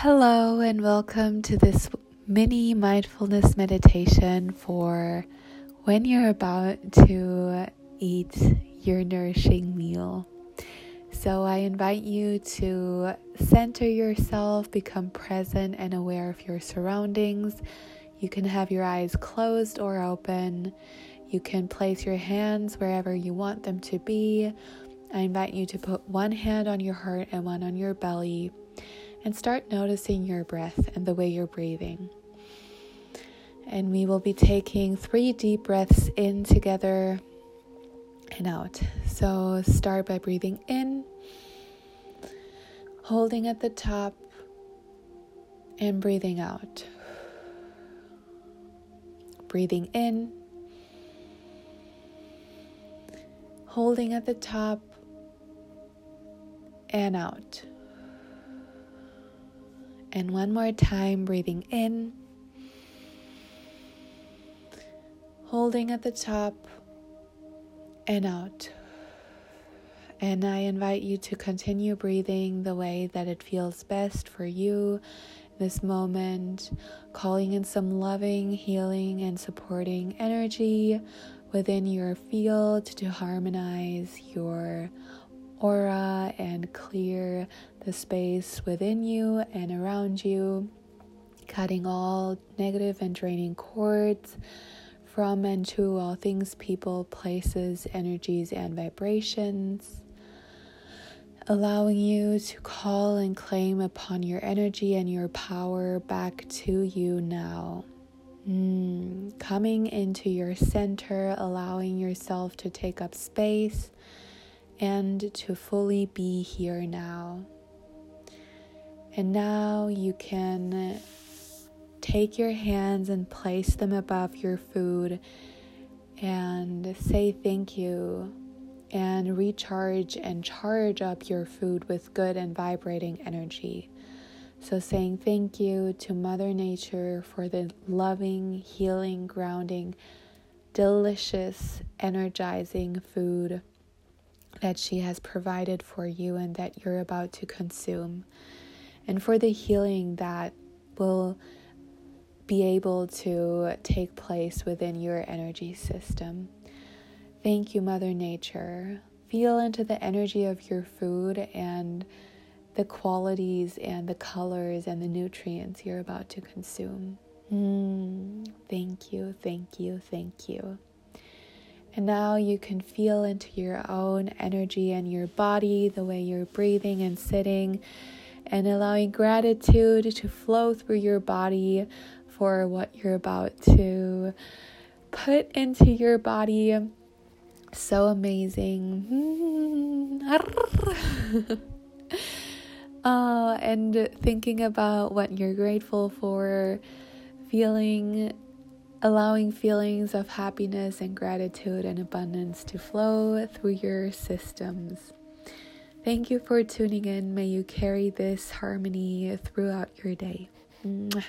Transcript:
Hello, and welcome to this mini mindfulness meditation for when you're about to eat your nourishing meal. So, I invite you to center yourself, become present and aware of your surroundings. You can have your eyes closed or open. You can place your hands wherever you want them to be. I invite you to put one hand on your heart and one on your belly and start noticing your breath and the way you're breathing. And we will be taking three deep breaths in together and out. So start by breathing in, holding at the top, and breathing out. Breathing in, holding at the top, and out. And one more time, breathing in, holding at the top and out. And I invite you to continue breathing the way that it feels best for you this moment, calling in some loving, healing, and supporting energy within your field to harmonize your aura and clear the space within you and around you, cutting all negative and draining cords from and to all things, people, places, energies, and vibrations. Allowing you to call and claim upon your energy and your power back to you now. Mm, coming into your center, allowing yourself to take up space and to fully be here now. And now you can take your hands and place them above your food and say thank you and recharge and charge up your food with good and vibrating energy. So, saying thank you to Mother Nature for the loving, healing, grounding, delicious, energizing food that she has provided for you and that you're about to consume, and for the healing that will be able to take place within your energy system. Thank you, Mother Nature. Feel into the energy of your food and the qualities and the colors and the nutrients you're about to consume. Mm, thank you, thank you, thank you. And now you can feel into your own energy and your body, the way you're breathing and sitting, and allowing gratitude to flow through your body for what you're about to put into your body. So amazing. uh, and thinking about what you're grateful for, feeling allowing feelings of happiness and gratitude and abundance to flow through your systems. Thank you for tuning in. May you carry this harmony throughout your day. Mwah.